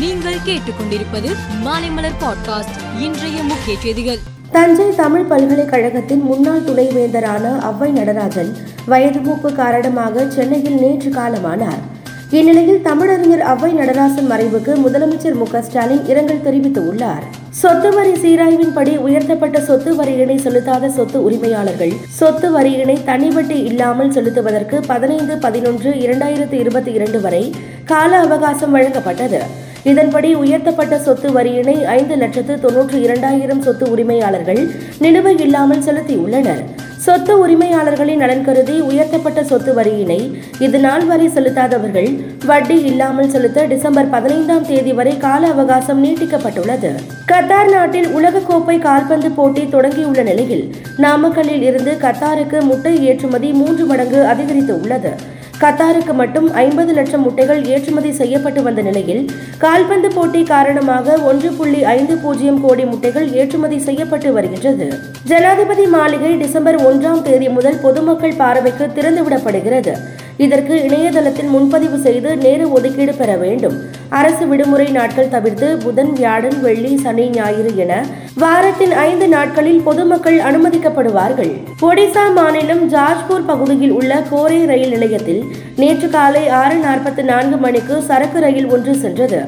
நீங்கள் கேட்டுக்கொண்டிருப்பது மாலைமலர் பாட்காஸ்ட் இன்றைய முக்கிய செய்திகள். தஞ்சை தமிழ் பல்கலைக்கழகத்தின் முன்னாள் துணைவேந்தரான அவ்வை நடராஜன் வயது மூப்பு காரணமாக சென்னையில் நேற்று காலமானார். இந்நிலையில் தமிழறிஞர் அவ்வை நடராசன் மறைவுக்கு முதலமைச்சர் மு ஸ்டாலின் இரங்கல் தெரிவித்துள்ளார். சொத்து வரி சீராய்வின்படி உயர்த்தப்பட்ட சொத்து வரியினை செலுத்தாத சொத்து உரிமையாளர்கள் சொத்து வரியினை தனிவட்டி இல்லாமல் செலுத்துவதற்கு பதினைந்து பதினொன்று இரண்டாயிரத்து இருபத்தி இரண்டு வரை கால அவகாசம் வழங்கப்பட்டது. இதன்படி உயர்த்தப்பட்ட சொத்து வரியினை ஐந்து லட்சத்து தொன்னூற்று இரண்டாயிரம் சொத்து உரிமையாளர்கள் நிலுவை இல்லாமல் செலுத்தியுள்ளனர். சொத்து உரிமையாளர்களின் நலன் கருதி உயர்த்தப்பட்ட சொத்து வரியினை இது நாள் வரை செலுத்தாதவர்கள் வட்டி இல்லாமல் செலுத்த டிசம்பர் பதினைந்தாம் தேதி வரை கால அவகாசம் நீட்டிக்கப்பட்டுள்ளது. கத்தார் நாட்டில் உலகக்கோப்பை கால்பந்து போட்டி தொடங்கியுள்ள நிலையில் நாமக்கல்லில் இருந்து கத்தாருக்கு முட்டை ஏற்றுமதி மூன்று மடங்கு அதிகரித்து உள்ளது கத்தாருக்கு மட்டும் ஐம்பது லட்சம் முட்டைகள் ஏற்றுமதி செய்யப்பட்டு வந்த நிலையில் கால்பந்து போட்டி காரணமாக ஒன்று புள்ளி ஐந்து பூஜ்ஜியம் கோடி முட்டைகள் ஏற்றுமதி செய்யப்பட்டு வருகின்றது. ஜனாதிபதி மாளிகை டிசம்பர் ஒன்றாம் தேதி முதல் பொதுமக்கள் பார்வைக்கு திறந்துவிடப்படுகிறது. இதற்கு இணையதளத்தில் முன்பதிவு செய்து நேர ஒதுக்கீடு பெற வேண்டும். அரசு விடுமுறை நாட்கள் தவிர்த்து புதன் வியாழன் வெள்ளி சனி ஞாயிறு என வாரத்தின் ஐந்து நாட்களில் பொதுமக்கள் அனுமதிக்கப்படுவார்கள். ஒடிசா மாநிலம் ஜார்ஜ்பூர் பகுதியில் உள்ள கோரே ரயில் நிலையத்தில் நேற்று காலை ஆறு நாற்பத்தி நான்கு மணிக்கு சரக்கு ரயில் ஒன்று சென்றது.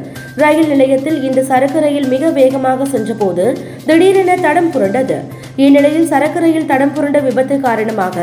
ரயில் நிலையத்தில் இந்த சரக்கு ரயில் மிக வேகமாக சென்றபோது திடீரென தடம் புரண்டது. இந்நிலையில் சரக்கு ரயில் தடம் புரண்ட விபத்து காரணமாக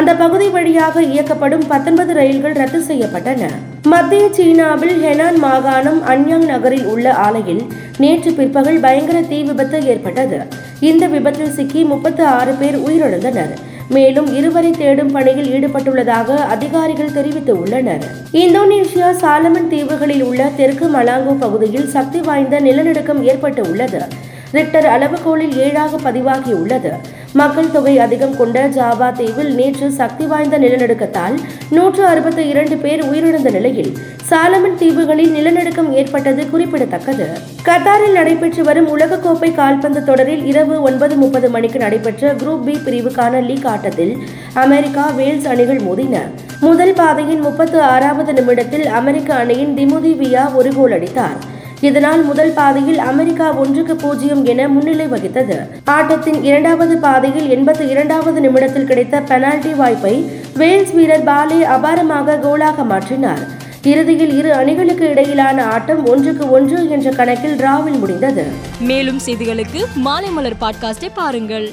அந்த பகுதி வழியாக இயக்கப்படும் பத்தொன்பது ரயில்கள் ரத்து செய்யப்பட்டன. மத்திய சீனாவில் ஹெனான் மாகாணம் அன்யாங் நகரில் உள்ள ஆலையில் நேற்று பிற்பகல் பயங்கர தீ விபத்து ஏற்பட்டது. இந்த விபத்தில் சிக்கி முப்பத்து ஆறு பேர் உயிரிழந்தனர். மேலும் இருவரை தேடும் பணியில் ஈடுபட்டுள்ளதாக அதிகாரிகள் தெரிவித்துள்ளனர் இந்தோனேஷியா சாலமன் தீவுகளில் உள்ள தெற்கு மலாங்கோ பகுதியில் சக்தி வாய்ந்த நிலநடுக்கம் ஏற்பட்டு உள்ளது. ரிக்டர் அளவுகோலில் ஏழாக பதிவாகியுள்ளது. மக்கள் தொகை அதிகம் கொண்ட ஜாவா தீவில் நேற்று சக்தி வாய்ந்த நிலநடுக்கத்தால் நூற்று அறுபத்தி இரண்டு பேர் உயிரிழந்த நிலையில் சாலமன் தீவுகளில் நிலநடுக்கம் ஏற்பட்டது குறிப்பிடத்தக்கது. கத்தாரில் நடைபெற்று வரும் உலகக்கோப்பை கால்பந்து தொடரில் இரவு ஒன்பது முப்பது மணிக்கு நடைபெற்ற குரூப் பி பிரிவுக்கான லீக் ஆட்டத்தில் அமெரிக்கா வேல்ஸ் அணிகள் மோதின. முதல் பாதையின் முப்பத்து ஆறாவது நிமிடத்தில் அமெரிக்க அணியின் திமுதி வியா ஒரு கோல் அடித்தார். இதனால் முதல் பாதையில் அமெரிக்கா ஒன்றுக்கு பூஜ்ஜியம் என முன்னிலை வகித்தது. ஆட்டத்தின் இரண்டாவது பாதையில் எண்பத்தி இரண்டாவது நிமிடத்தில் கிடைத்த பெனால்டி வாய்ப்பை வேல்ஸ் வீரர் பாலே அபாரமாக கோலாக மாற்றினார். இறுதியில் இரு அணிகளுக்கு இடையிலான ஆட்டம் ஒன்றுக்கு ஒன்று என்ற கணக்கில் டிராவில் முடிந்தது. மேலும் செய்திகளுக்கு மாலை மலர் பாட்காஸ்டை பாருங்கள்.